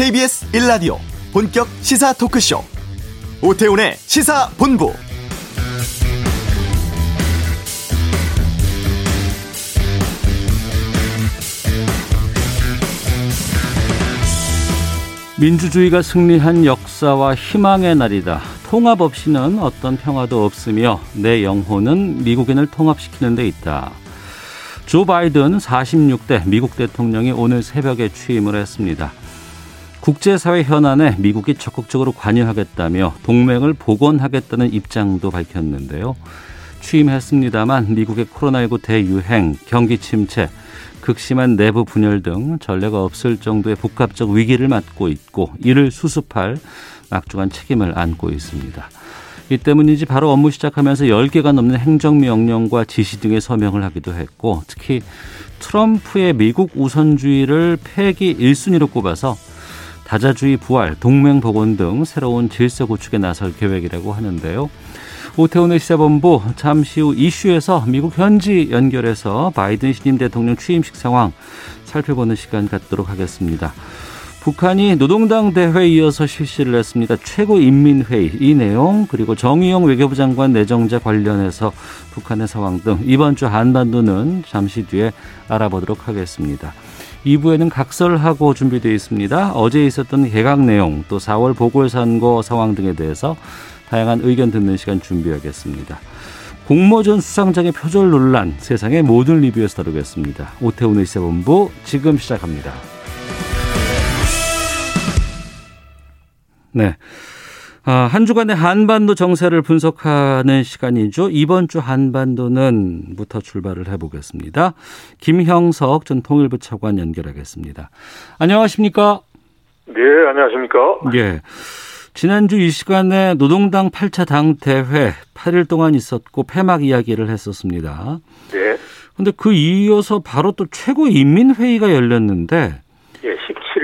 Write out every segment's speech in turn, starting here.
KBS 1라디오 본격 시사 토크쇼 오태훈의 시사본부 민주주의가 승리한 역사와 희망의 날이다. 통합 없이는 어떤 평화도 없으며 내 영혼은 미국인을 통합시키는 데 있다. 조 바이든 46대 미국 대통령이 오늘 새벽에 취임을 했습니다. 국제사회 현안에 미국이 적극적으로 관여하겠다며 동맹을 복원하겠다는 입장도 밝혔는데요. 취임했습니다만 미국의 코로나19 대유행, 경기 침체, 극심한 내부 분열 등 전례가 없을 정도의 복합적 위기를 맞고 있고 이를 수습할 막중한 책임을 안고 있습니다. 이 때문인지 바로 업무 시작하면서 10개가 넘는 행정명령과 지시 등의 서명을 하기도 했고 특히 트럼프의 미국 우선주의를 폐기 1순위로 꼽아서 다자주의 부활, 동맹 복원 등 새로운 질서 구축에 나설 계획이라고 하는데요. 오태훈의 시사본부 잠시 후 이슈에서 미국 현지 연결해서 바이든 신임 대통령 취임식 상황 살펴보는 시간 갖도록 하겠습니다. 북한이 노동당 대회에 이어서 실시를 했습니다. 최고인민회의 이 내용 그리고 정의용 외교부 장관 내정자 관련해서 북한의 상황 등 이번 주 한반도는 잠시 뒤에 알아보도록 하겠습니다. 2부에는 각설하고 준비되어 있습니다. 어제 있었던 개각 내용 또 4월 보궐선거 상황 등에 대해서 다양한 의견 듣는 시간 준비하겠습니다. 공모전 수상장의 표절 논란 세상의 모든 리뷰에서 다루겠습니다. 오태훈의 시사본부 지금 시작합니다. 네. 아, 한 주간의 한반도 정세를 분석하는 시간이죠. 이번 주 한반도는부터 출발을 해보겠습니다. 김형석 전 통일부 차관 연결하겠습니다. 안녕하십니까? 네, 안녕하십니까? 예. 지난주 이 시간에 노동당 8차 당 대회 8일 동안 있었고 폐막 이야기를 했었습니다. 네. 근데 그 이어서 바로 또 최고인민회의가 열렸는데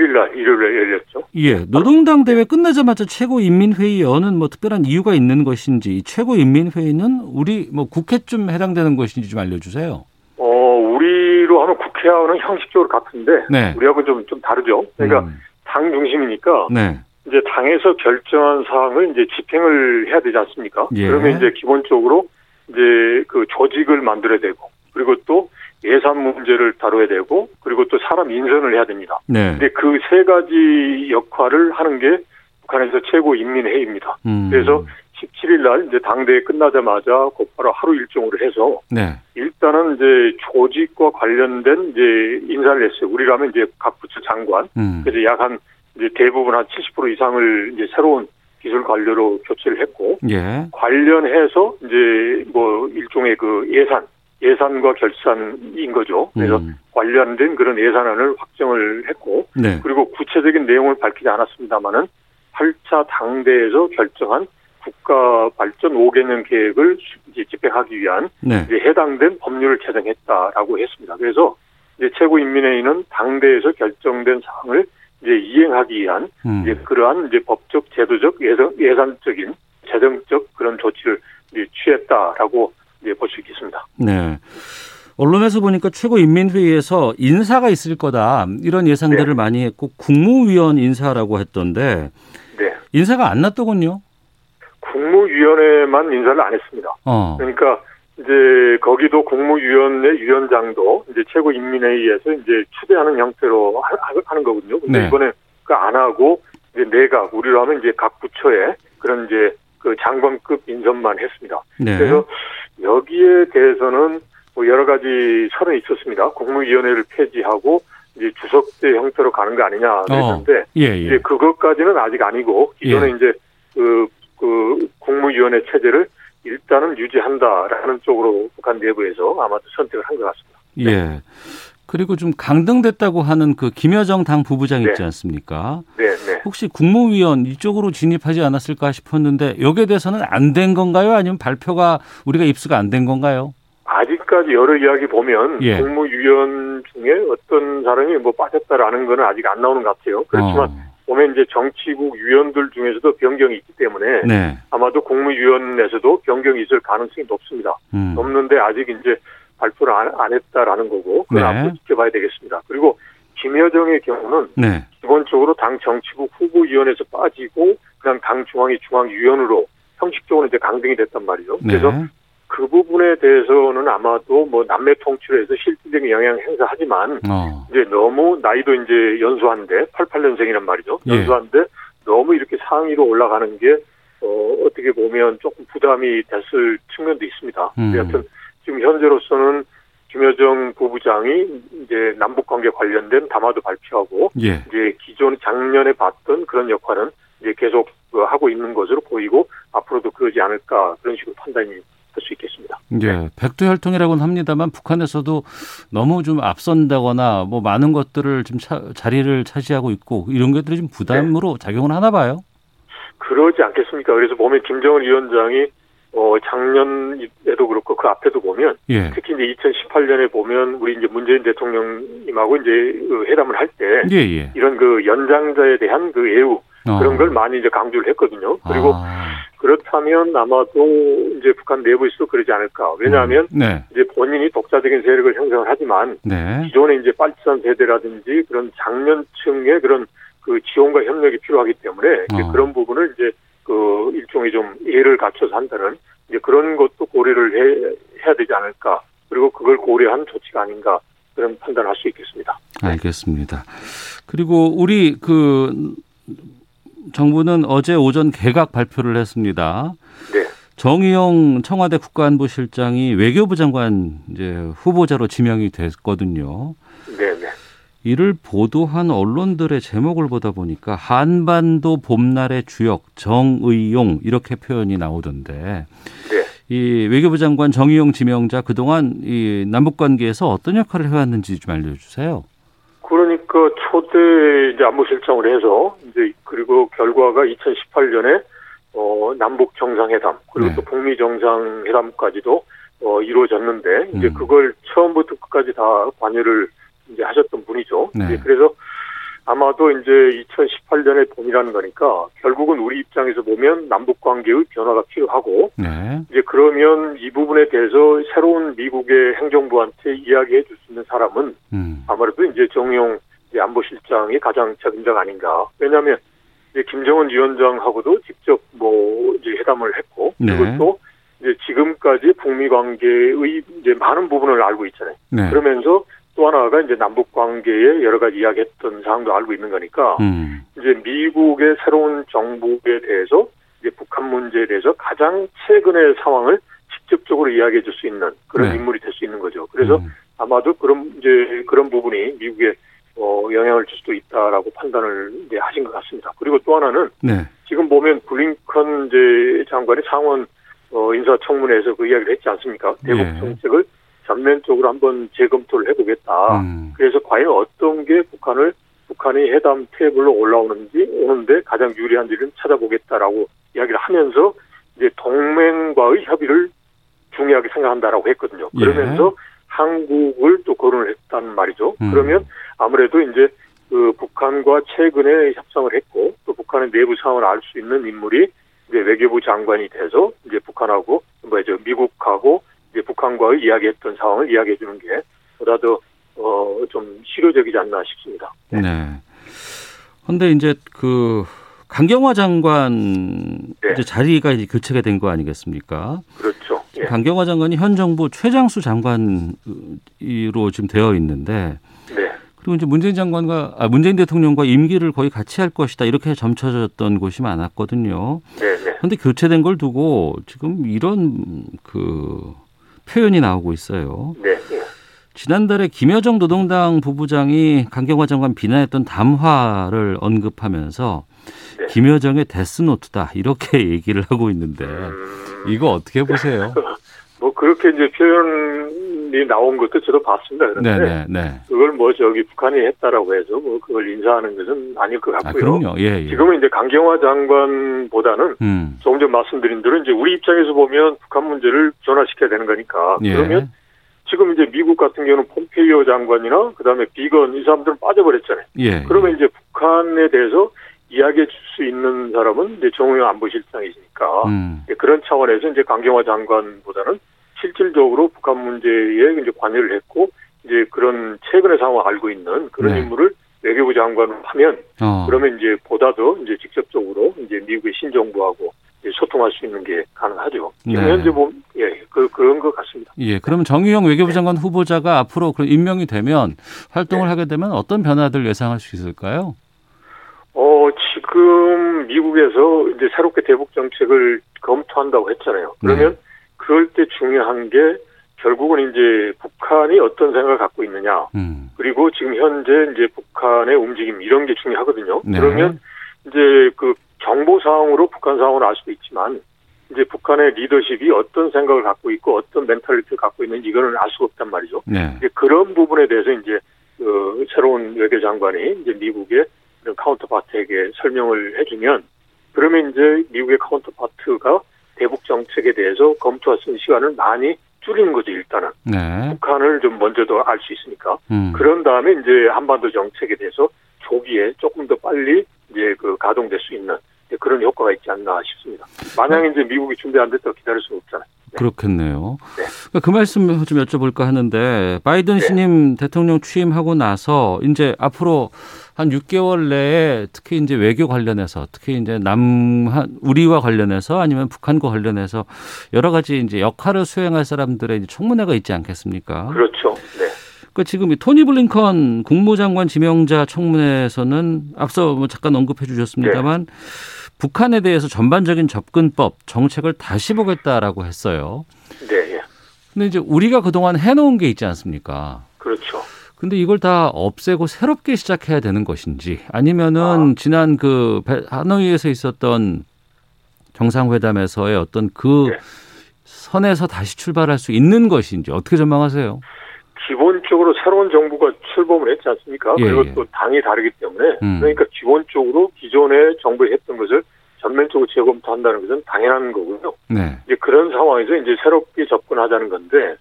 예, 17일 날 일요일에 열렸죠. 예, 노동당 대회 끝나자마자 최고인민회의 여는 뭐 특별한 이유가 있는 것인지 최고인민회의는 우리 뭐 국회쯤 해당되는 것인지 좀 알려주세요. 어, 우리로 하면 국회하고는 형식적으로 같은데 네. 우리하고 좀 좀 다르죠. 그러니까 음. 당 중심이니까 네. 이제 당에서 결정한 사항을 이제 집행을 해야 되지 않습니까? 예. 그러면 이제 기본적으로 이제 그 조직을 만들어야 되고 그리고 또 예산 문제를 다뤄야 되고 그리고 또 사람 인선을 해야 됩니다. 네. 근데 그 세 가지 역할을 하는 게 북한에서 최고 인민회의입니다. 음. 그래서 17일 날 이제 당대회 끝나자마자 곧바로 하루 일정으로 해서 네. 일단은 이제 조직과 관련된 이제 인사를 했어요. 우리라면 이제 각 부처 장관 음. 그래서 약 한 이제 대부분 한 70% 이상을 이제 새로운 기술 관료로 교체를 했고 예. 관련해서 이제 뭐 일종의 그 예산 예산과 결산인 거죠. 그래서 음. 관련된 그런 예산안을 확정을 했고 네. 그리고 구체적인 내용을 밝히지 않았습니다만은 8차 당대에서 결정한 국가 발전 5개년 계획을 집행하기 위한 네. 해당된 법률을 제정했다라고 했습니다. 그래서 이제 최고인민회의는 당대에서 결정된 사항을 이제 이행하기 위한 음. 이제 그러한 이제 법적, 제도적, 예산, 예산적인 재정적 그런 조치를 취했다라고 이제 볼수 있겠습니다. 네. 언론에서 보니까 최고인민회의에서 인사가 있을 거다 이런 예상들을 네. 많이 했고 국무위원 인사라고 했던데 네. 인사가 안 났더군요. 국무위원회만 인사를 안 했습니다. 어. 그러니까 이제 거기도 국무위원회 위원장도 이제 최고인민회의에서 이제 추대하는 형태로 하는 거거든요. 근데 네. 이번에 그 안 하고 이제 내각 우리로 하면 이제 각 부처에 그런 이제 그 장관급 인선만 했습니다. 네. 그래서 여기에 대해서는 뭐 여러 가지 설은 있었습니다. 국무위원회를 폐지하고 이제 주석대 형태로 가는 거 아니냐 그랬는데 예, 예. 이제 그것까지는 아직 아니고 기존에 예. 이제 그, 그 국무위원회 체제를 일단은 유지한다라는 쪽으로 북한 내부에서 아마도 선택을 한 것 같습니다. 예. 그리고 좀 강등됐다고 하는 그 김여정 당 부부장 있지 네. 않습니까? 네, 네. 혹시 국무위원 이쪽으로 진입하지 않았을까 싶었는데 여기에 대해서는 안 된 건가요? 아니면 발표가 우리가 입수가 안 된 건가요? 아직까지 여러 이야기 보면 예. 국무위원 중에 어떤 사람이 뭐 빠졌다라는 거는 아직 안 나오는 것 같아요. 그렇지만 어. 보면 이제 정치국 위원들 중에서도 변경이 있기 때문에 네. 아마도 국무위원회에서도 변경이 있을 가능성이 높습니다. 음. 없는데 아직 이제 발표를 안, 안 했다라는 거고 그걸 네. 앞으로 지켜봐야 되겠습니다. 그리고 김여정의 경우는 네. 기본적으로 당 정치부 후보위원회에서 빠지고 그냥 당 중앙위 중앙위원으로 형식적으로 이제 강등이 됐단 말이죠. 네. 그래서 그 부분에 대해서는 아마도 뭐 남매 통치에서 실질적인 영향을 행사하지만 어. 이제 너무 나이도 이제 연수한데 88년생이란 말이죠. 예. 연수한데 너무 이렇게 상위로 올라가는 게 어, 어떻게 보면 조금 부담이 됐을 측면도 있습니다. 음. 여하튼 지금 현재로서는 김여정 부부장이 이제 남북 관계 관련된 담화도 발표하고 예. 이제 기존 작년에 봤던 그런 역할은 이제 계속 그 하고 있는 것으로 보이고 앞으로도 그러지 않을까 그런 식으로 판단이 할 수 있겠습니다. 예, 백두혈통이라고는 합니다만 북한에서도 너무 좀 앞선다거나 뭐 많은 것들을 좀 차- 자리를 차지하고 있고 이런 것들이 좀 부담으로 작용을 하나 봐요. 그러지 않겠습니까? 그래서 보면 김정은 위원장이 어 작년에도 그렇고 그 앞에도 보면 예. 특히 이제 2018년에 보면 우리 이제 문재인 대통령님하고 이제 그 회담을 할때 예, 예. 이런 그 연장자에 대한 그 애우 어. 그런 걸 많이 이제 강조를 했거든요. 그리고 아, 그렇다면 아마도 이제 북한 내부에서도 그러지 않을까. 왜냐하면 음, 네. 이제 본인이 독자적인 세력을 형성을 하지만 네. 기존에 이제 빨치산 세대라든지 그런 장년층의 그런 그 지원과 협력이 필요하기 때문에 어. 그런 부분을 이제 그 일종의 좀 예를 갖춰서 한다는 이제 그런 것도 고려를 해, 해야 되지 않을까. 그리고 그걸 고려한 조치가 아닌가 그런 판단을 할수 있겠습니다. 알겠습니다. 그리고 우리 그 정부는 어제 오전 개각 발표를 했습니다. 네. 정의용 청와대 국가안보실장이 외교부 장관 이제 후보자로 지명이 됐거든요. 이를 보도한 언론들의 제목을 보다 보니까 한반도 봄날의 주역 정의용 이렇게 표현이 나오던데 네. 이 외교부 장관 정의용 지명자 그동안 이 남북 관계에서 어떤 역할을 해왔는지 좀 알려주세요. 그러니까 초대 이제 안보실장을 해서 이제 그리고 결과가 2018년에 어 남북 정상회담 그리고 네. 또 북미 정상회담까지도 어 이루어졌는데 이제 음. 그걸 처음부터 끝까지 다 관여를 이제 하셨던 분이죠. 네. 이제 그래서 아마도 이제 2018년의 봄이라는 거니까 결국은 우리 입장에서 보면 남북 관계의 변화가 필요하고 네. 이제 그러면 이 부분에 대해서 새로운 미국의 행정부한테 이야기해 줄 수 있는 사람은 음. 아무래도 이제 정용 이제 안보실장이 가장 적임자가 아닌가. 왜냐하면 이제 김정은 위원장하고도 직접 뭐 이제 회담을 했고 네. 그리고 또 이제 지금까지 북미 관계의 이제 많은 부분을 알고 있잖아요. 네. 그러면서 또 하나가 이제 남북 관계에 여러 가지 이야기했던 사항도 알고 있는 거니까 음. 이제 미국의 새로운 정부에 대해서 이제 북한 문제에 대해서 가장 최근의 상황을 직접적으로 이야기해 줄 수 있는 그런 네. 인물이 될 수 있는 거죠. 그래서 음. 아마도 그런 이제 그런 부분이 미국에 어, 영향을 줄 수도 있다라고 판단을 이제 하신 것 같습니다. 그리고 또 하나는 네. 지금 보면 블링컨 이제 장관이 상원 어, 인사청문회에서 그 이야기를 했지 않습니까? 대북 예. 정책을 전면적으로 한번 재검토를 해보겠다. 음. 그래서 과연 어떤 게 북한을 북한이 해담 테이블로 올라오는지 오는데 가장 유리한지를 찾아보겠다라고 이야기를 하면서 이제 동맹과의 협의를 중요하게 생각한다라고 했거든요. 예. 그러면서 한국을 또 거론을 했단 말이죠. 음. 그러면 아무래도 이제 그 북한과 최근에 협상을 했고 또 북한의 내부 상황을 알 수 있는 인물이 이제 외교부 장관이 돼서 이제 북한하고 뭐죠 미국하고 북한과의 이야기했던 상황을 이야기해 주는 게 보다 더어좀 실효적이지 않나 싶습니다. 네. 근데 이제 그 강경화 장관 네. 이제 자리가 이제 교체가 된 거 아니겠습니까? 그렇죠. 예. 강경화 장관이 현 정부 최장수 장관으로 지금 되어 있는데 네. 그리고 이제 문재인 장관과 아, 문재인 대통령과 임기를 거의 같이 할 것이다 이렇게 점쳐졌던 곳이 많았거든요. 네. 네. 그런데 교체된 걸 두고 지금 이런 그 표현이 나오고 있어요. 네. 예. 지난달에 김여정 노동당 부부장이 강경화 장관 비난했던 담화를 언급하면서 네. 김여정의 데스노트다 이렇게 얘기를 하고 있는데 음, 이거 어떻게 보세요? 뭐 그렇게 이제 표현 이 나온 것도 저도 봤습니다. 그런데 네네 네. 그걸 뭐 저기 북한이 했다라고 해서 뭐 그걸 인사하는 것은 아닐 것아 같고요. 그럼요. 예 예. 지금은 이제 강경화 장관보다는 음. 조금 전 말씀드린 대로 이제 우리 입장에서 보면 북한 문제를 전화시켜야 되는 거니까 예. 그러면 지금 이제 미국 같은 경우는 폼페이오 장관이나 그다음에 비건 이 사람들은 빠져버렸잖아요. 예. 그러면 이제 북한에 대해서 이야기해 줄 수 있는 사람은 이제 정우영 안보실장이시니까 음. 예, 그런 차원에서 이제 강경화 장관보다는 실질적으로 북한 문제에 이제 관여를 했고 이제 그런 최근의 상황 을 알고 있는 그런 네. 인물을 외교부 장관을 하면 어. 그러면 이제 보다 더 이제 직접적으로 이제 미국의 신정부하고 이제 소통할 수 있는 게 가능하죠. 지금 네. 현재 보면 예, 그 그런 것 같습니다. 예, 그러면 정의용 외교부 장관 후보자가 앞으로 그 임명이 되면 활동을 네. 하게 되면 어떤 변화들 예상할 수 있을까요? 어, 지금 미국에서 이제 새롭게 대북 정책을 검토한다고 했잖아요. 그러면 네. 그럴 때 중요한 게 결국은 이제 북한이 어떤 생각을 갖고 있느냐. 음. 그리고 지금 현재 이제 북한의 움직임 이런 게 중요하거든요. 네. 그러면 이제 그 정보 상황으로 북한 상황을 알 수도 있지만 이제 북한의 리더십이 어떤 생각을 갖고 있고 어떤 mentality를 갖고 있는지 이거는 알 수가 없단 말이죠. 네. 이제 그런 부분에 대해서 이제 그 새로운 외교장관이 이제 미국의 counterpart에게 설명을 해주면 그러면 이제 미국의 카운터파트가 대북 정책에 대해서 검토할 수 있는 시간을 많이 줄이는 거죠 일단은 네. 북한을 좀 먼저 더 알 수 있으니까 음. 그런 다음에 이제 한반도 정책에 대해서 조기에 조금 더 빨리 이제 그 가동될 수 있는 그런 효과가 있지 않나 싶습니다. 만약에 이제 미국이 준비 안 됐다고 기다릴 수는 없잖아요. 그렇겠네요. 네. 그러니까 그 말씀 좀 여쭤볼까 하는데 바이든 네. 신임 대통령 취임하고 나서 이제 앞으로 한 6개월 내에 특히 이제 외교 관련해서 특히 이제 남한 우리와 관련해서 아니면 북한과 관련해서 여러 가지 이제 역할을 수행할 사람들의 청문회가 있지 않겠습니까? 그렇죠. 네. 그 지금 이 토니 블링컨 국무장관 지명자 청문회에서는 앞서 뭐 잠깐 언급해 주셨습니다만 네. 북한에 대해서 전반적인 접근법 정책을 다시 보겠다라고 했어요. 네. 예. 근데 이제 우리가 그동안 해놓은 게 있지 않습니까? 그렇죠. 근데 이걸 다 없애고 새롭게 시작해야 되는 것인지 아니면은 아. 지난 그 배- 하노이에서 있었던 정상회담에서의 어떤 그 네. 선에서 다시 출발할 수 있는 것인지 어떻게 전망하세요? 기본적으로 새로운 정부가 출범을 했지 않습니까? 예, 그리고 예. 또 당이 다르기 때문에 음. 그러니까 기본적으로 기존의 정부에 했던 것을 전면적으로 재검토한다는 것은 당연한 거고요. 네. 이제 그런 상황에서 이제 새롭게 접근하자는 건데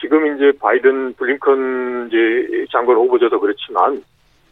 지금 이제 바이든 블링컨 이제 장관 후보자도 그렇지만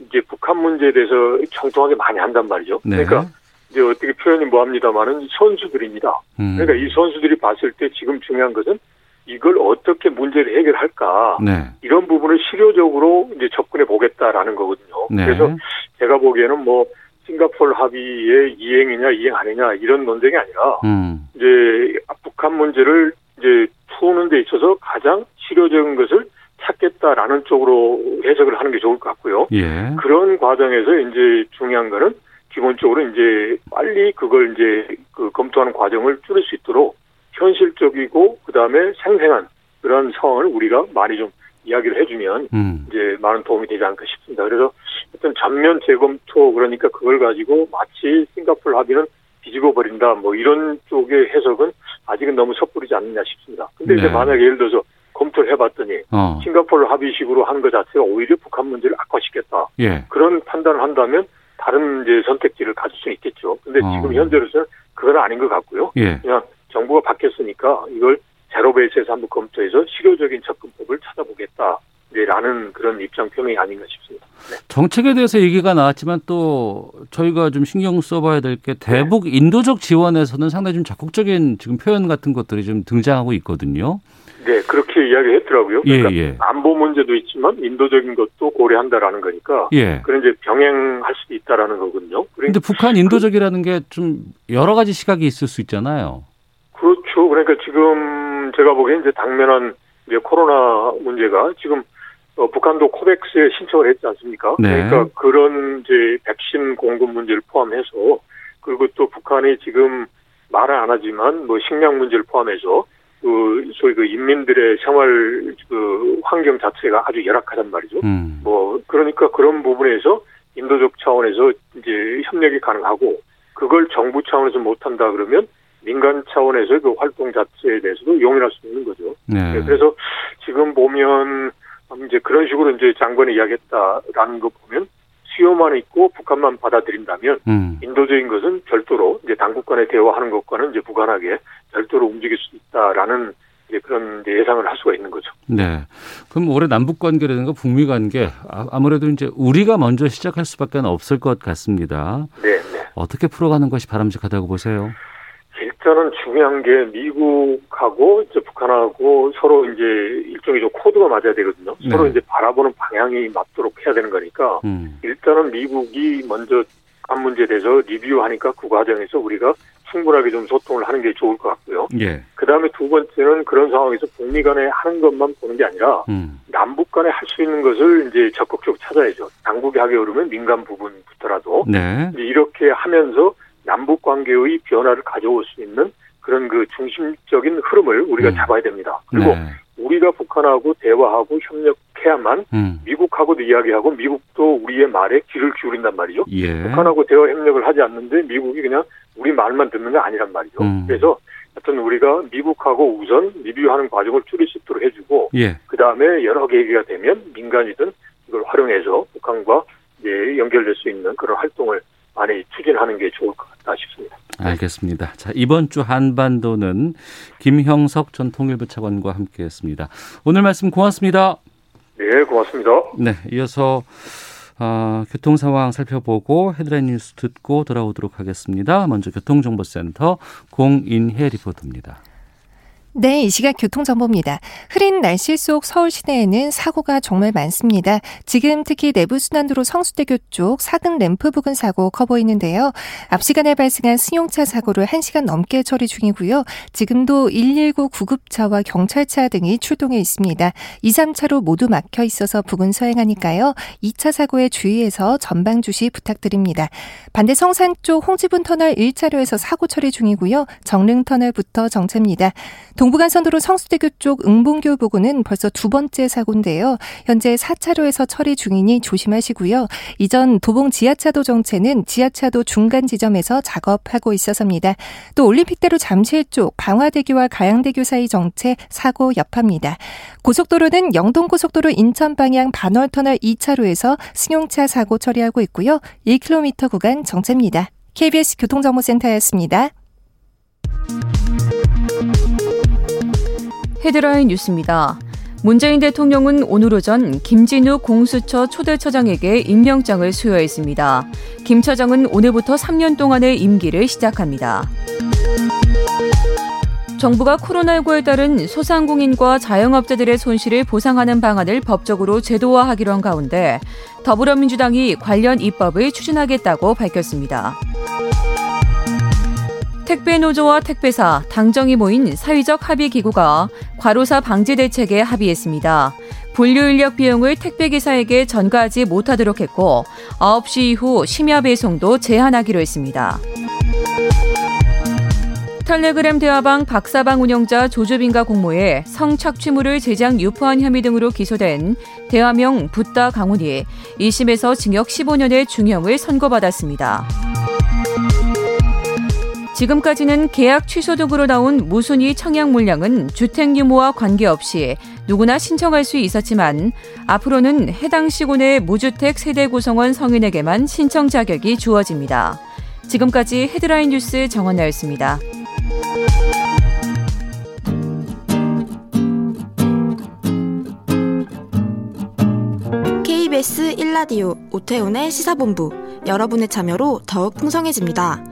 이제 북한 문제에 대해서 청통하게 많이 한단 말이죠. 네. 그러니까 이제 어떻게 표현이 뭐합니다만은 선수들입니다. 음. 그러니까 이 선수들이 봤을 때 지금 중요한 것은 이걸 어떻게 문제를 해결할까 네. 이런 부분을 실효적으로 이제 접근해 보겠다라는 거거든요. 네. 그래서 제가 보기에는 뭐 싱가포르 합의의 이행이냐 이행 아니냐 이런 논쟁이 아니라 음. 이제 북한 문제를 이제 푸는 데 있어서 가장 실효적인 것을 찾겠다라는 쪽으로 해석을 하는 게 좋을 것 같고요. 예. 그런 과정에서 이제 중요한 거는 기본적으로 이제 빨리 그걸 이제 그 검토하는 과정을 줄일 수 있도록 현실적이고 그다음에 생생한 그런 상황을 우리가 많이 좀 이야기를 해주면 음. 이제 많은 도움이 되지 않을까 싶습니다. 그래서 어떤 전면 재검토 그러니까 그걸 가지고 마치 싱가포르 합의는 뒤집어 버린다 뭐 이런 쪽의 해석은 아직은 너무 섣부르지 않느냐 싶습니다. 근데 이제 네. 만약에 예를 들어서 검토를 해봤더니 어. 싱가포르 합의식으로 하는 것 자체가 오히려 북한 문제를 악화시켰다. 예. 그런 판단을 한다면 다른 이제 선택지를 가질 수 있겠죠. 근데 어. 지금 현재로서는 그건 아닌 것 같고요. 예. 그냥 정부가 바뀌었으니까 이걸 제로 베이스에서 한번 검토해서 실효적인 접근법을 찾아보겠다. 네, 라는 그런 입장 표명이 아닌가 싶습니다. 네. 정책에 대해서 얘기가 나왔지만 또 저희가 좀 신경 써봐야 될 게 대북 인도적 지원에서는 상당히 좀 적극적인 지금 표현 같은 것들이 좀 등장하고 있거든요. 네, 그렇게 이야기했더라고요. 예, 그러니까 예. 안보 문제도 있지만 인도적인 것도 고려한다라는 거니까 예. 그런 이제 병행할 수도 있다라는 거거든요. 근데 북한 인도적이라는 게 좀 여러 가지 시각이 있을 수 있잖아요. 그렇죠. 그러니까 지금 제가 보기엔 이제 당면한 이제 코로나 문제가 지금 어, 북한도 코백스에 신청을 했지 않습니까? 네. 그러니까 그런 이제 백신 공급 문제를 포함해서 그리고 또 북한이 지금 말은 안 하지만 뭐 식량 문제를 포함해서 그 소위 그 인민들의 생활 그 환경 자체가 아주 열악하단 말이죠. 음. 뭐 그러니까 그런 부분에서 인도적 차원에서 이제 협력이 가능하고 그걸 정부 차원에서 못 한다 그러면 민간 차원에서 그 활동 자체에 대해서도 용인할 수 있는 거죠. 네. 네, 그래서 지금 보면 이제 그런 식으로 이제 장관이 이야기했다라는 거 보면 수요만 있고 북한만 받아들인다면 음. 인도적인 것은 별도로 이제 당국 간에 대화하는 것과는 이제 무관하게 별도로 움직일 수 있다라는 이제 그런 이제 예상을 할 수가 있는 거죠. 네. 그럼 올해 남북 관계라든가 북미 관계 아- 아무래도 이제 우리가 먼저 시작할 수밖에 없을 것 같습니다. 네, 네. 어떻게 풀어가는 것이 바람직하다고 보세요? 일단은 중요한 게 미국하고 이제 북한하고 서로 이제 일종의 좀 코드가 맞아야 되거든요. 네. 서로 이제 바라보는 방향이 맞도록 해야 되는 거니까 음. 일단은 미국이 먼저 한 문제에 대해서 리뷰하니까 그 과정에서 우리가 충분하게 좀 소통을 하는 게 좋을 것 같고요. 예. 그 다음에 두 번째는 그런 상황에서 북미 간에 하는 것만 보는 게 아니라 음. 남북 간에 할 수 있는 것을 이제 적극적으로 찾아야죠. 당국이 하기 어려우면 민간 부분부터라도 네. 이렇게 하면서 남북 관계의 변화를 가져올 수 있는 그런 그 중심적인 흐름을 우리가 음. 잡아야 됩니다. 그리고 네. 우리가 북한하고 대화하고 협력해야만 음. 미국하고도 이야기하고 미국도 우리의 말에 귀를 기울인단 말이죠. 예. 북한하고 대화 협력을 하지 않는데 미국이 그냥 우리 말만 듣는 게 아니란 말이죠. 음. 그래서 하여튼 우리가 미국하고 우선 리뷰하는 과정을 줄일 수 있도록 해주고 예. 그 다음에 여러 계기가 되면 민간이든 이걸 활용해서 북한과 이제 연결될 수 있는 그런 활동을 많이 추진하는 게 좋을 것 같다 싶습니다. 알겠습니다. 자, 이번 주 한반도는 김형석 전 통일부 차관과 함께 했습니다. 오늘 말씀 고맙습니다. 네, 고맙습니다. 네, 이어서 어, 교통 상황 살펴보고 헤드라인 뉴스 듣고 돌아오도록 하겠습니다. 먼저 교통정보센터 공인혜 리포터입니다. 네, 이 시각 교통정보입니다. 흐린 날씨 속 서울 시내에는 사고가 정말 많습니다. 지금 특히 내부순환도로 성수대교 쪽 사근 램프 부근 사고 커 보이는데요. 앞 시간에 발생한 승용차 사고를 1시간 넘게 처리 중이고요. 지금도 119 구급차와 경찰차 등이 출동해 있습니다. 2, 3차로 모두 막혀 있어서 부근 서행하니까요. 2차 사고에 주의해서 전방 주시 부탁드립니다. 반대 성산 쪽 홍지분 터널 1차로에서 사고 처리 중이고요. 정릉 터널부터 정체입니다. 동부간선도로 성수대교 쪽 응봉교 부근은 벌써 두 번째 사고인데요. 현재 4차로에서 처리 중이니 조심하시고요. 이전 도봉 지하차도 정체는 지하차도 중간 지점에서 작업하고 있어서입니다. 또 올림픽대로 잠실 쪽 방화대교와 가양대교 사이 정체 사고 여파입니다. 고속도로는 영동고속도로 인천 방향 반월터널 2차로에서 승용차 사고 처리하고 있고요. 1km 구간 정체입니다. KBS 교통정보센터였습니다. 헤드라인 뉴스입니다. 문재인 대통령은 오늘 오전 김진우 공수처 초대처장에게 임명장을 수여했습니다. 김 처장은 오늘부터 3년 동안의 임기를 시작합니다. 정부가 코로나19에 따른 소상공인과 자영업자들의 손실을 보상하는 방안을 법적으로 제도화하기로 한 가운데 더불어민주당이 관련 입법을 추진하겠다고 밝혔습니다. 택배 노조와 택배사, 당정이 모인 사회적 합의 기구가 과로사 방지 대책에 합의했습니다. 분류 인력 비용을 택배 기사에게 전가하지 못하도록 했고 9시 이후 심야 배송도 제한하기로 했습니다. 텔레그램 대화방 박사방 운영자 조주빈과 공모에 성착취물을 제작 유포한 혐의 등으로 기소된 대화명 붓다 강훈이 1심에서 징역 15년의 중형을 선고받았습니다. 지금까지는 계약 취소 등으로 나온 무순위 청약 물량은 주택 유무와 관계없이 누구나 신청할 수 있었지만 앞으로는 해당 내 무주택 세대 구성원 성인에게만 신청 자격이 주어집니다. 지금까지 헤드라인 뉴스 정원나였습니다. KBS 1라디오 오태훈의 시사본부 여러분의 참여로 더욱 풍성해집니다.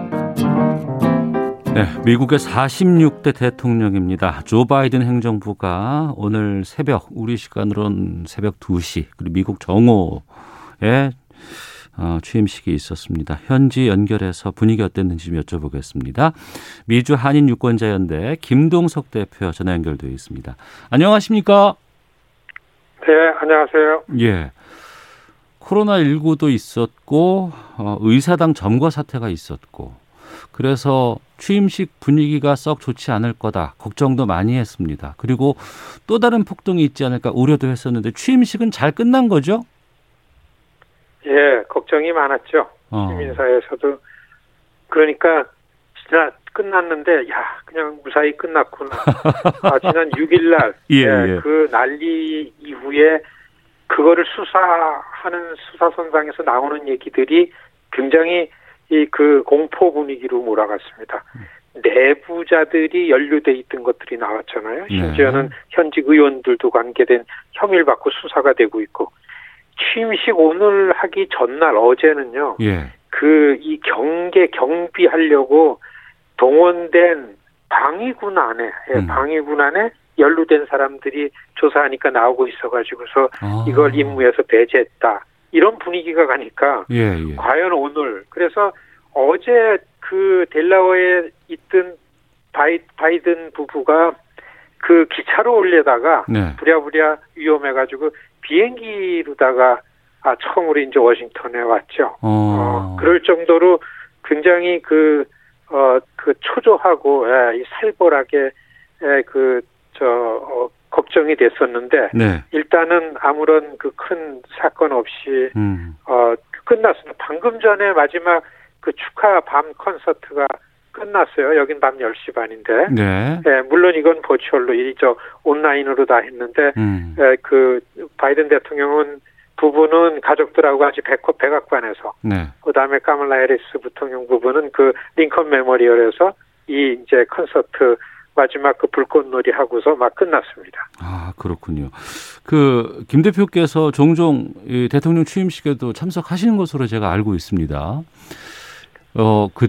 네, 미국의 46대 대통령입니다. 조 바이든 행정부가 오늘 새벽 우리 시간으로는 새벽 2시 그리고 미국 정오에 어, 취임식이 있었습니다. 현지 연결해서 분위기 어땠는지 좀 여쭤보겠습니다. 미주 한인 유권자연대 김동석 대표 전화 연결되어 있습니다. 안녕하십니까? 네, 안녕하세요. 예. 코로나19도 있었고 어, 의사당 점거 사태가 있었고 그래서 취임식 분위기가 썩 좋지 않을 거다 걱정도 많이 했습니다. 그리고 또 다른 폭동이 있지 않을까 우려도 했었는데 취임식은 잘 끝난 거죠? 예, 걱정이 많았죠. 어. 시민사회에서도 그러니까 진짜 끝났는데 야 그냥 무사히 끝났구나. 아, 지난 6일 날 예, 예. 그 난리 이후에 그거를 수사하는 수사선상에서 나오는 얘기들이 굉장히 이 그 공포 분위기로 몰아갔습니다. 내부자들이 연루돼 있던 것들이 나왔잖아요. 심지어는 네. 현직 의원들도 관계된 혐의를 받고 수사가 되고 있고 취임식 오늘 하기 전날 어제는요. 예. 그이 경계 경비하려고 동원된 방위군 안에 예, 음. 방위군 안에 연루된 사람들이 조사하니까 나오고 있어가지고서 아. 이걸 임무에서 배제했다 이런 분위기가 가니까 예, 예. 과연 오늘 그래서 어제 그 델라웨어에 있던 바이, 바이든 부부가 그 기차로 올려다가 네. 부랴부랴 위험해가지고 비행기로다가 아 처음으로 이제 워싱턴에 왔죠. 어. 어 그럴 정도로 굉장히 그 어, 그 초조하고, 예, 이 살벌하게, 예, 그, 저, 어, 걱정이 됐었는데, 네. 일단은 아무런 그 큰 사건 없이, 음. 어, 끝났습니다. 방금 전에 마지막 그 축하 밤 콘서트가 끝났어요. 여긴 밤 10시 반인데. 네. 예, 물론 이건 버추얼로, 이저 온라인으로 다 했는데, 음. 예, 그, 바이든 대통령은 부부는 가족들하고 같이 백호 백악관에서 네. 그다음에 카멀라 해리스 부통령 부부는 그 링컨 메모리얼에서 이 이제 콘서트 마지막 그 불꽃놀이 하고서 막 끝났습니다. 아 그렇군요. 그 김 대표께서 종종 이 대통령 취임식에도 참석하시는 것으로 제가 알고 있습니다. 어 그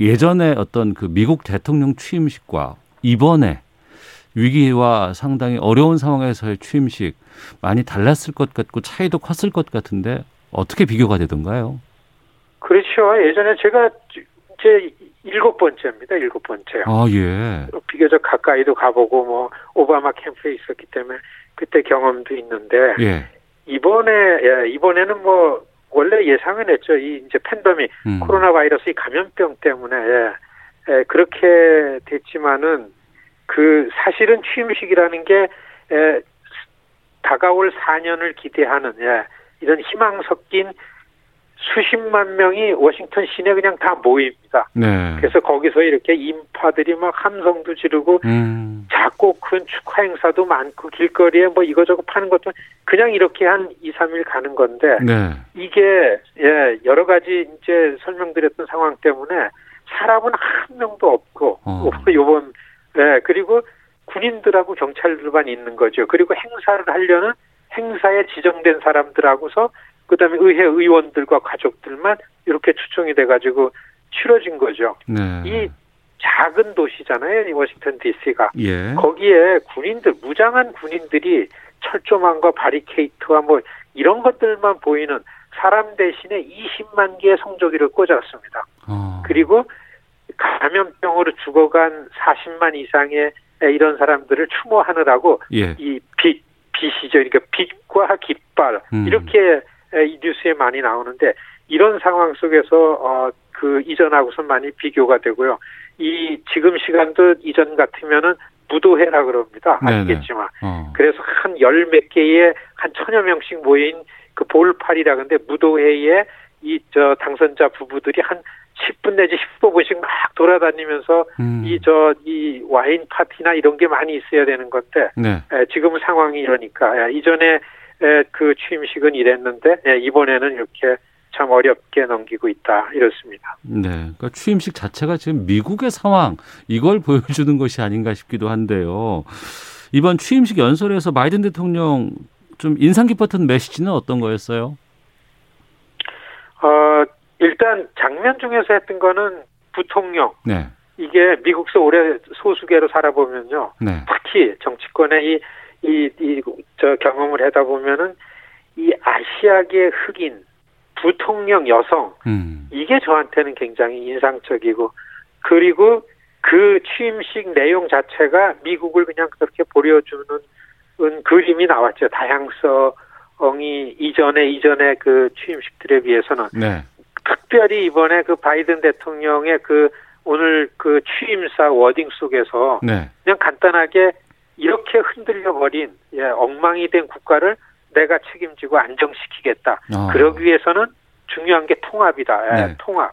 예전에 어떤 그 미국 대통령 취임식과 이번에 위기와 상당히 어려운 상황에서의 취임식 많이 달랐을 것 같고 차이도 컸을 것 같은데 어떻게 비교가 되던가요? 그렇죠. 예전에 제가 제 일곱 번째입니다. 일곱 번째요. 아, 예. 비교적 가까이도 가보고 뭐 오바마 캠프에 있었기 때문에 그때 경험도 있는데 예. 이번에 예, 이번에는 뭐 원래 예상은 했죠. 이 이제 팬더미 음. 코로나 바이러스 이 감염병 때문에 예, 예, 그렇게 됐지만은 그 사실은 취임식이라는 게 에, 다가올 4년을 기대하는 예, 이런 희망 섞인 수십만 명이 워싱턴 시내 그냥 다 모입니다. 네. 그래서 거기서 이렇게 인파들이 막 함성도 지르고 음. 작고 큰 축하 행사도 많고 길거리에 뭐 이거저거 파는 것도 그냥 이렇게 한 2, 3일 가는 건데 네. 이게 예, 여러 가지 이제 설명드렸던 상황 때문에 사람은 한 명도 없고 어. 요번 네, 그리고 군인들하고 경찰들만 있는 거죠. 그리고 행사를 하려는 행사에 지정된 사람들하고서 그다음에 의회 의원들과 가족들만 이렇게 추정이 돼가지고 치러진 거죠. 네. 이 작은 도시잖아요, 이 워싱턴 D.C.가. 예. 거기에 군인들 무장한 군인들이 철조망과 바리케이트와 뭐 이런 것들만 보이는 사람 대신에 20만 개의 성조기를 꽂았습니다. 어. 그리고 감염병으로 죽어간 40만 이상의 이런 사람들을 추모하느라고 예. 이 빛, 빛이죠. 그러니까 빛과 깃발 음. 이렇게 이 뉴스에 많이 나오는데 이런 상황 속에서 어, 그 이전하고서 많이 비교가 되고요. 이 지금 시간도 이전 같으면은 무도회라 그럽니다. 아시겠지만. 어. 그래서 한 열 몇 개의 한 천여 명씩 모인 그 볼팔이라 근데 무도회에 이 저 당선자 부부들이 한 10분 내지 15분씩 막 돌아다니면서 음. 이저 이 와인 파티나 이런 게 많이 있어야 되는 건데 네. 에, 지금 상황이 이러니까 에, 이전에 에, 그 취임식은 이랬는데 에, 이번에는 이렇게 참 어렵게 넘기고 있다 이렇습니다. 네, 그러니까 취임식 자체가 지금 미국의 상황 이걸 보여주는 것이 아닌가 싶기도 한데요. 이번 취임식 연설에서 바이든 대통령 좀 인상 깊었던 메시지는 어떤 거였어요? 어, 일단 장면 중에서 했던 거는 부통령. 네. 이게 미국서 오래 소수계로 살아보면요. 네. 특히 정치권의 이, 이, 이, 저 경험을 하다 보면은 이 아시아계 흑인, 부통령 여성, 음. 이게 저한테는 굉장히 인상적이고, 그리고 그 취임식 내용 자체가 미국을 그냥 그렇게 보여주는 그림이 나왔죠. 다양성이 이전에, 이전에 그 취임식들에 비해서는. 네. 특별히 이번에 그 바이든 대통령의 그 오늘 그 취임사 워딩 속에서 네. 그냥 간단하게 이렇게 흔들려 버린 예, 엉망이 된 국가를 내가 책임지고 안정시키겠다. 어. 그러기 위해서는 중요한 게 통합이다. 예, 네. 통합.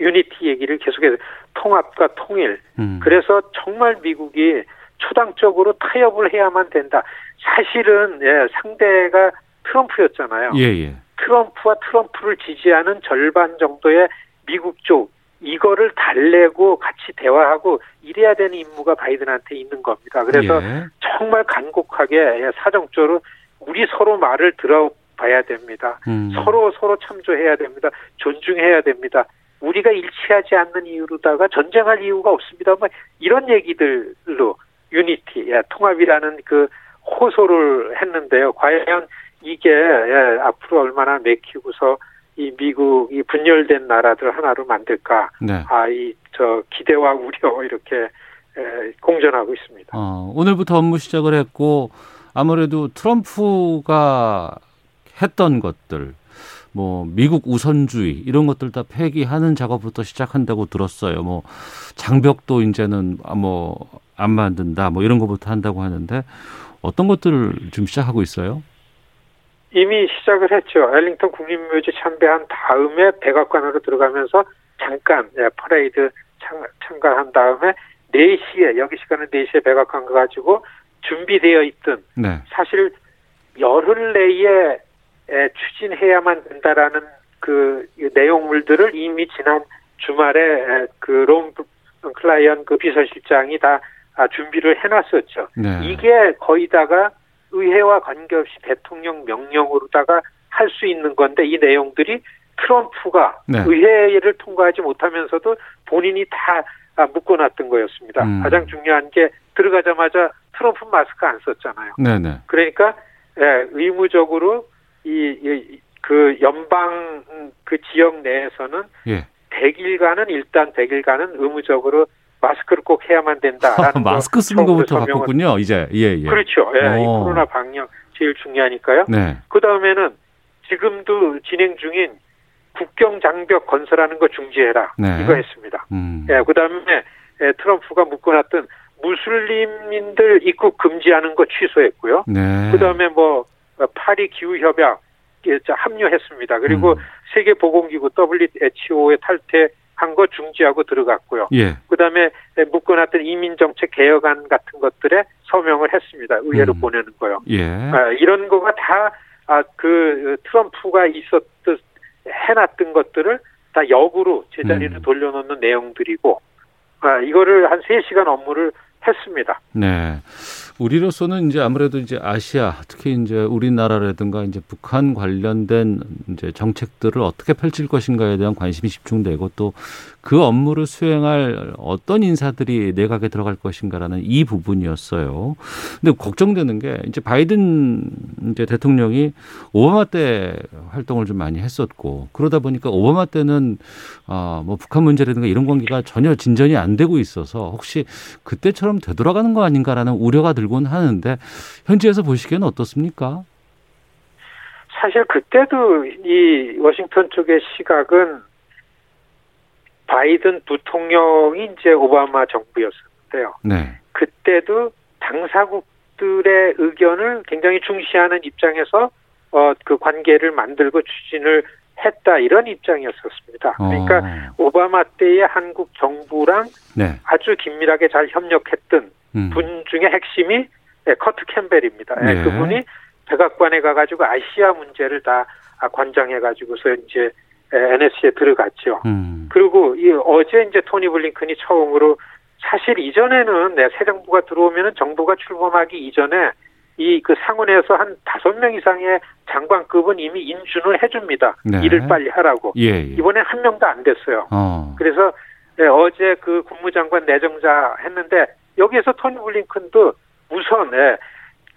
유니티 얘기를 계속해서 통합과 통일. 음. 그래서 정말 미국이 초당적으로 타협을 해야만 된다. 사실은 예, 상대가 트럼프였잖아요. 예, 예. 트럼프와 트럼프를 지지하는 절반 정도의 미국 쪽 이거를 달래고 같이 대화하고 이래야 되는 임무가 바이든한테 있는 겁니다. 그래서 예. 정말 간곡하게 사정적으로 우리 서로 말을 들어봐야 됩니다. 음. 서로 서로 참조해야 됩니다. 존중해야 됩니다. 우리가 일치하지 않는 이유로다가 전쟁할 이유가 없습니다. 뭐 이런 얘기들로 유니티, 예, 통합이라는 그 호소를 했는데요. 과연 이게 예, 앞으로 얼마나 맥히고서 이 미국이 분열된 나라들 하나로 만들까? 네. 아, 이 저 기대와 우려 이렇게 에, 공존하고 있습니다. 어, 오늘부터 업무 시작을 했고 아무래도 트럼프가 했던 것들 뭐 미국 우선주의 이런 것들 다 폐기하는 작업부터 시작한다고 들었어요. 뭐 장벽도 이제는 뭐 안 만든다 뭐 이런 것부터 한다고 하는데 어떤 것들을 지금 시작하고 있어요? 이미 시작을 했죠. 엘링턴 국립묘지 참배한 다음에 백악관으로 들어가면서 잠깐 예, 퍼레이드 참, 참가한 다음에 4시에 여기 시간은 4시에 백악관 가가지고 준비되어 있던 네. 사실 열흘 내에 추진해야만 된다라는 그 내용물들을 이미 지난 주말에 그롬 클라이언 그 비서실장이 다 아, 준비를 해놨었죠. 네. 이게 거의 다가 의회와 관계없이 대통령 명령으로다가 할 수 있는 건데 이 내용들이 트럼프가 네. 의회를 통과하지 못하면서도 본인이 다 아, 묶어놨던 거였습니다. 음. 가장 중요한 게 들어가자마자 트럼프 마스크 안 썼잖아요. 네네. 네. 그러니까 예, 의무적으로 이, 이, 그 연방 그 지역 내에서는 예. 100일간은 일단 100일간은 의무적으로 마스크를 꼭 해야만 된다라는 마스크 쓰는 것부터 바꿨군요. 이제 예, 예. 그렇죠. 예, 이 코로나 방역 제일 중요하니까요. 네. 그 다음에는 지금도 진행 중인 국경 장벽 건설하는 거 중지해라 네. 이거 했습니다. 음. 예, 그 다음에 예, 트럼프가 묶어놨던 무슬림인들 입국 금지하는 거 취소했고요. 네. 그 다음에 뭐 파리 기후 협약 합류했습니다. 그리고 음. 세계 보건기구 WHO에 탈퇴 한 거 중지하고 들어갔고요. 예. 그다음에 묶어놨던 이민정책 개혁안 같은 것들에 서명을 했습니다. 의회로 음. 보내는 거요. 예. 아, 이런 거가 다그 아, 트럼프가 있었듯 해놨던 것들을 다 역으로 제자리로 음. 돌려놓는 내용들이고 아, 이거를 한 3시간 업무를 했습니다. 네. 우리로서는 이제 아무래도 이제 아시아 특히 이제 우리나라라든가 이제 북한 관련된 이제 정책들을 어떻게 펼칠 것인가에 대한 관심이 집중되고 또 그 업무를 수행할 어떤 인사들이 내각에 들어갈 것인가라는 이 부분이었어요. 근데 걱정되는 게 이제 바이든 이제 대통령이 오바마 때 활동을 좀 많이 했었고 그러다 보니까 오바마 때는 아뭐 북한 문제라든가 이런 관계가 전혀 진전이 안 되고 있어서 혹시 그때처럼 되돌아가는 거 아닌가라는 우려가 들곤 하는데 현지에서 보시기에는 어떻습니까? 사실 그때도 이 워싱턴 쪽의 시각은 바이든 부통령이 이제 오바마 정부였었는데요. 네. 그때도 당사국들의 의견을 굉장히 중시하는 입장에서 어, 그 관계를 만들고 추진을 했다 이런 입장이었었습니다. 그러니까 어. 오바마 때의 한국 정부랑 네. 아주 긴밀하게 잘 협력했던 음. 분 중에 핵심이 네, 커트 캠벨입니다. 네. 네. 그분이 백악관에 가가지고 아시아 문제를 다 관장해가지고서 이제 NSC에 들어갔죠. 음. 그리고 이 어제 이제 토니 블링컨이 처음으로 사실 이전에는 네, 새 정부가 들어오면은 정부가 출범하기 이전에 이 그 상원에서 한 다섯 명 이상의 장관급은 이미 인준을 해줍니다. 네. 일을 빨리 하라고. 예, 예. 이번에 한 명도 안 됐어요. 어. 그래서 네, 어제 그 국무장관 내정자 했는데 여기에서 토니 블링컨도 우선 네,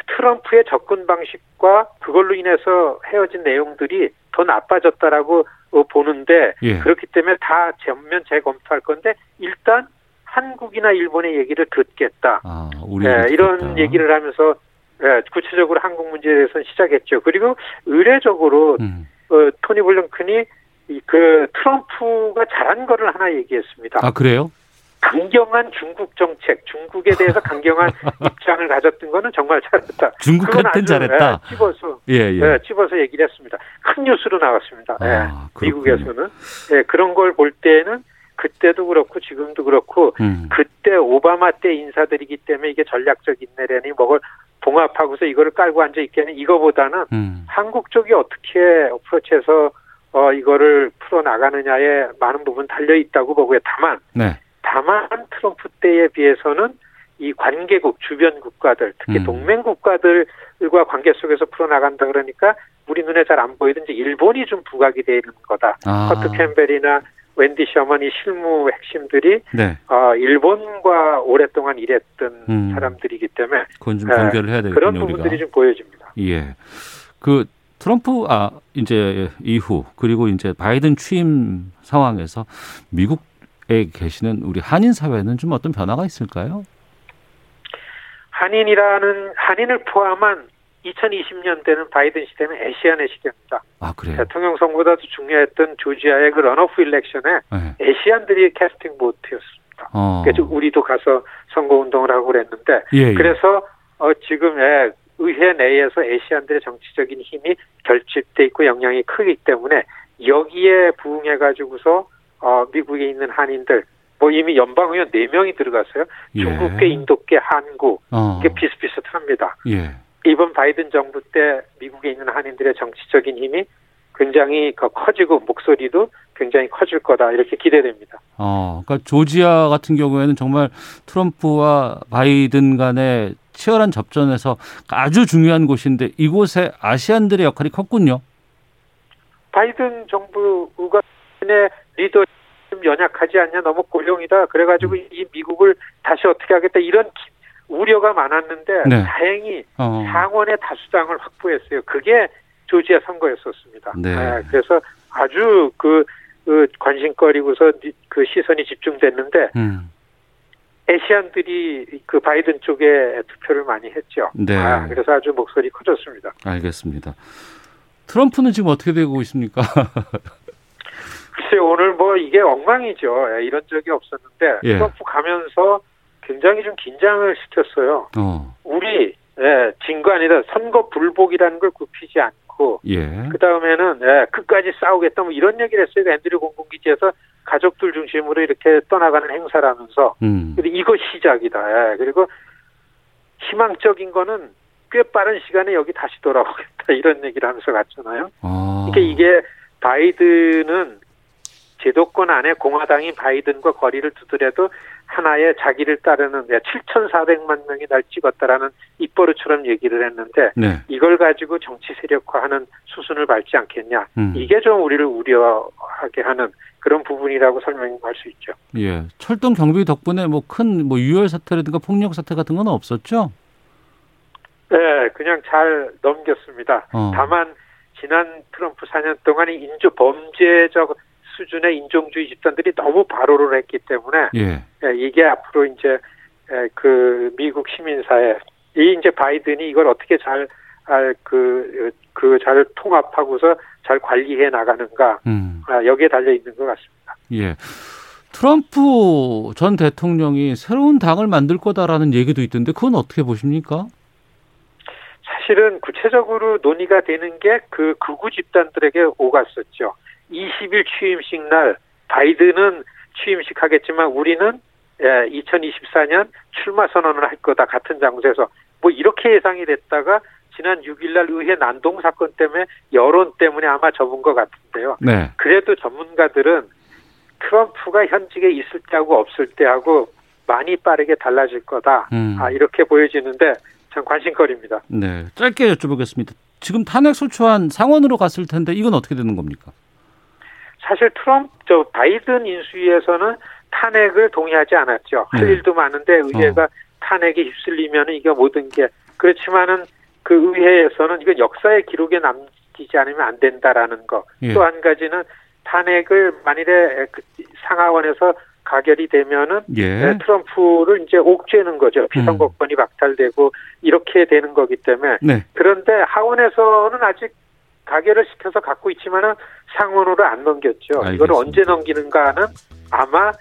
트럼프의 접근 방식과 그걸로 인해서 헤어진 내용들이 더 나빠졌다라고 어, 보는데 예. 그렇기 때문에 다 전면 재검토할 건데 일단 한국이나 일본의 얘기를 듣겠다. 아, 네, 이런 얘기를 하면서 네, 구체적으로 한국 문제에 대해서는 시작했죠. 그리고 의례적으로 음. 어, 토니 블링컨이 그 트럼프가 잘한 거를 하나 얘기했습니다. 아 그래요? 강경한 중국 정책, 중국에 대해서 강경한 입장을 가졌던 거는 정말 잘했다. 중국한테는 잘했다. 예, 집어서 예, 예. 예, 집어서 얘기를 했습니다. 큰 뉴스로 나왔습니다. 아, 예, 미국에서는 예, 그런 걸 볼 때는 그때도 그렇고 지금도 그렇고 음. 그때 오바마 때 인사들이기 때문에 이게 전략적 인내라니 뭐걸 봉합하고서 이거를 깔고 앉아 있게는 이거보다는 음. 한국 쪽이 어떻게 어프로치해서 어 이거를 풀어 나가느냐에 많은 부분 달려 있다고 보고요. 다만 네. 다만 트럼프 때에 비해서는 이 관계국 주변 국가들 특히 음. 동맹 국가들과 관계 속에서 풀어 나간다 그러니까 우리 눈에 잘 안 보이든지 일본이 좀 부각이 되는 거다. 아. 커트 캠벨이나 웬디 셔먼이 실무 핵심들이 네. 어, 일본과 오랫동안 일했던 음. 사람들이기 때문에 그건 좀 연결을 해야 되겠군요. 그런 부분들이 우리가. 좀 보여집니다. 예. 그 트럼프 아 이제 이후 그리고 이제 바이든 취임 상황에서 미국에 계시는 우리 한인 사회는 좀 어떤 변화가 있을까요? 한인이라는 한인을 포함한 2020년대는 바이든 시대는 애시안의 시대입니다. 아, 그래요? 대통령 선거보다도 중요했던 조지아의 그 런오프 일렉션에 네. 애시안들이 캐스팅 보트였습니다. 어. 그래서 우리도 가서 선거 운동을 하고 그랬는데 예, 예. 그래서 어, 지금의 의회 내에서 애시안들의 정치적인 힘이 결집돼 있고 영향이 크기 때문에 여기에 부응해 가지고서 어, 미국에 있는 한인들 뭐 이미 연방 의원 4명이 들어갔어요. 예. 중국계, 인도계, 한국 어. 이게 비슷비슷합니다. 예. 이번 바이든 정부 때 미국에 있는 한인들의 정치적인 힘이 굉장히 커지고 목소리도 굉장히 커질 거다 이렇게 기대됩니다. 어, 그러니까 조지아 같은 경우에는 정말 트럼프와 바이든 간의 치열한 접전에서 아주 중요한 곳인데 이곳에 아시안들의 역할이 컸군요. 바이든 정부가 리더 좀 연약하지 않냐 너무 고령이다 그래가지고 음. 이 미국을 다시 어떻게 하겠다 이런 우려가 많았는데 네. 다행히 어. 상원의 다수당을 확보했어요. 그게 조지아 선거였었습니다. 네. 네. 그래서 아주 그, 그 관심거리고서 그 시선이 집중됐는데 음. 에시안들이 그 바이든 쪽에 투표를 많이 했죠. 네. 아, 그래서 아주 목소리 커졌습니다. 알겠습니다. 트럼프는 지금 어떻게 되고 있습니까? 글쎄 오늘 뭐 이게 엉망이죠. 예, 이런 적이 없었는데 예. 트럼프 가면서 굉장히 좀 긴장을 시켰어요. 어. 우리 예, 진거 아니다 선거 불복이라는 걸 굽히지 않고 예. 그 다음에는 예, 끝까지 싸우겠다 뭐 이런 얘기를 했어요. 그 앤드류 공군기지에서 가족들 중심으로 이렇게 떠나가는 행사라면서 음. 근데 이거 시작이다. 예, 그리고 희망적인 거는 꽤 빠른 시간에 여기 다시 돌아오겠다 이런 얘기를 하면서 갔잖아요. 아. 그러니까 이게 바이든은 제도권 안에 공화당인 바이든과 거리를 두더라도 하나의 자기를 따르는 7,400만 명이 날 찍었다라는 입버릇처럼 얘기를 했는데 네. 이걸 가지고 정치 세력화하는 수순을 밟지 않겠냐. 음. 이게 좀 우리를 우려하게 하는 그런 부분이라고 설명할 수 있죠. 예. 철도 경비 덕분에 뭐 큰뭐 뭐 유혈 사태라든가 폭력 사태 같은 건 없었죠? 네, 그냥 잘 넘겼습니다. 어. 다만 지난 트럼프 4년 동안 인조 범죄적 수준의 인종주의 집단들이 너무 발호를 했기 때문에 예. 예. 이게 앞으로 이제 예, 그 미국 시민사회 이 이제 바이든이 이걸 어떻게 잘 그 그 잘 통합하고서 잘 관리해 나가는가 음. 아, 여기에 달려 있는 것 같습니다. 예. 트럼프 전 대통령이 새로운 당을 만들 거다라는 얘기도 있던데 그건 어떻게 보십니까? 사실은 구체적으로 논의가 되는 게 그 극우 집단들에게 오갔었죠. 20일 취임식 날 바이든은 취임식 하겠지만 우리는 2024년 예, 출마 선언을 할 거다 같은 장소에서 뭐 이렇게 예상이 됐다가 지난 6일날 의회 난동 사건 때문에 여론 때문에 아마 접은 것 같은데요. 네. 그래도 전문가들은 트럼프가 현직에 있을 때하고 없을 때하고 많이 빠르게 달라질 거다. 음. 아, 이렇게 보여지는데 참 관심거리입니다. 네, 짧게 여쭤보겠습니다. 지금 탄핵 소추안 상원으로 갔을 텐데 이건 어떻게 되는 겁니까? 사실 트럼프 저 바이든 인수위에서는 탄핵을 동의하지 않았죠. 할 네. 일도 많은데 의회가 어. 탄핵에 휩쓸리면 이게 모든 게 그렇지만은 그 의회에서는 이건 역사의 기록에 남기지 않으면 안 된다라는 거. 예. 또한 가지는 탄핵을 만일에 그 상하원에서 가결이 되면은 예. 트럼프를 이제 옥죄는 거죠. 비선거권이 음. 박탈되고 이렇게 되는 거기 때문에 네. 그런데 하원에서는 아직 가결을 시켜서 갖고 있지만은 상원으로 안 넘겼죠. 이걸 언제 넘기는가는 아마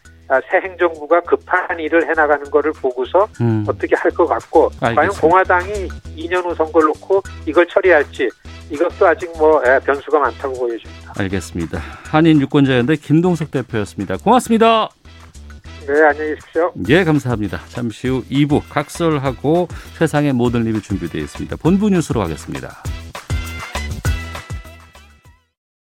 새 행정부가 급한 일을 해나가는 거를 보고서 음. 어떻게 할 것 같고 알겠습니다. 과연 공화당이 2년 후 선거를 놓고 이걸 처리할지 이것도 아직 뭐 예, 변수가 많다고 보여집니다. 알겠습니다. 한인 유권자연대 김동석 대표였습니다. 고맙습니다. 네, 안녕히 계십시오. 예, 감사합니다. 잠시 후 2부 각설하고 세상의 모든 일이 준비되어 있습니다. 본부 뉴스로 가겠습니다.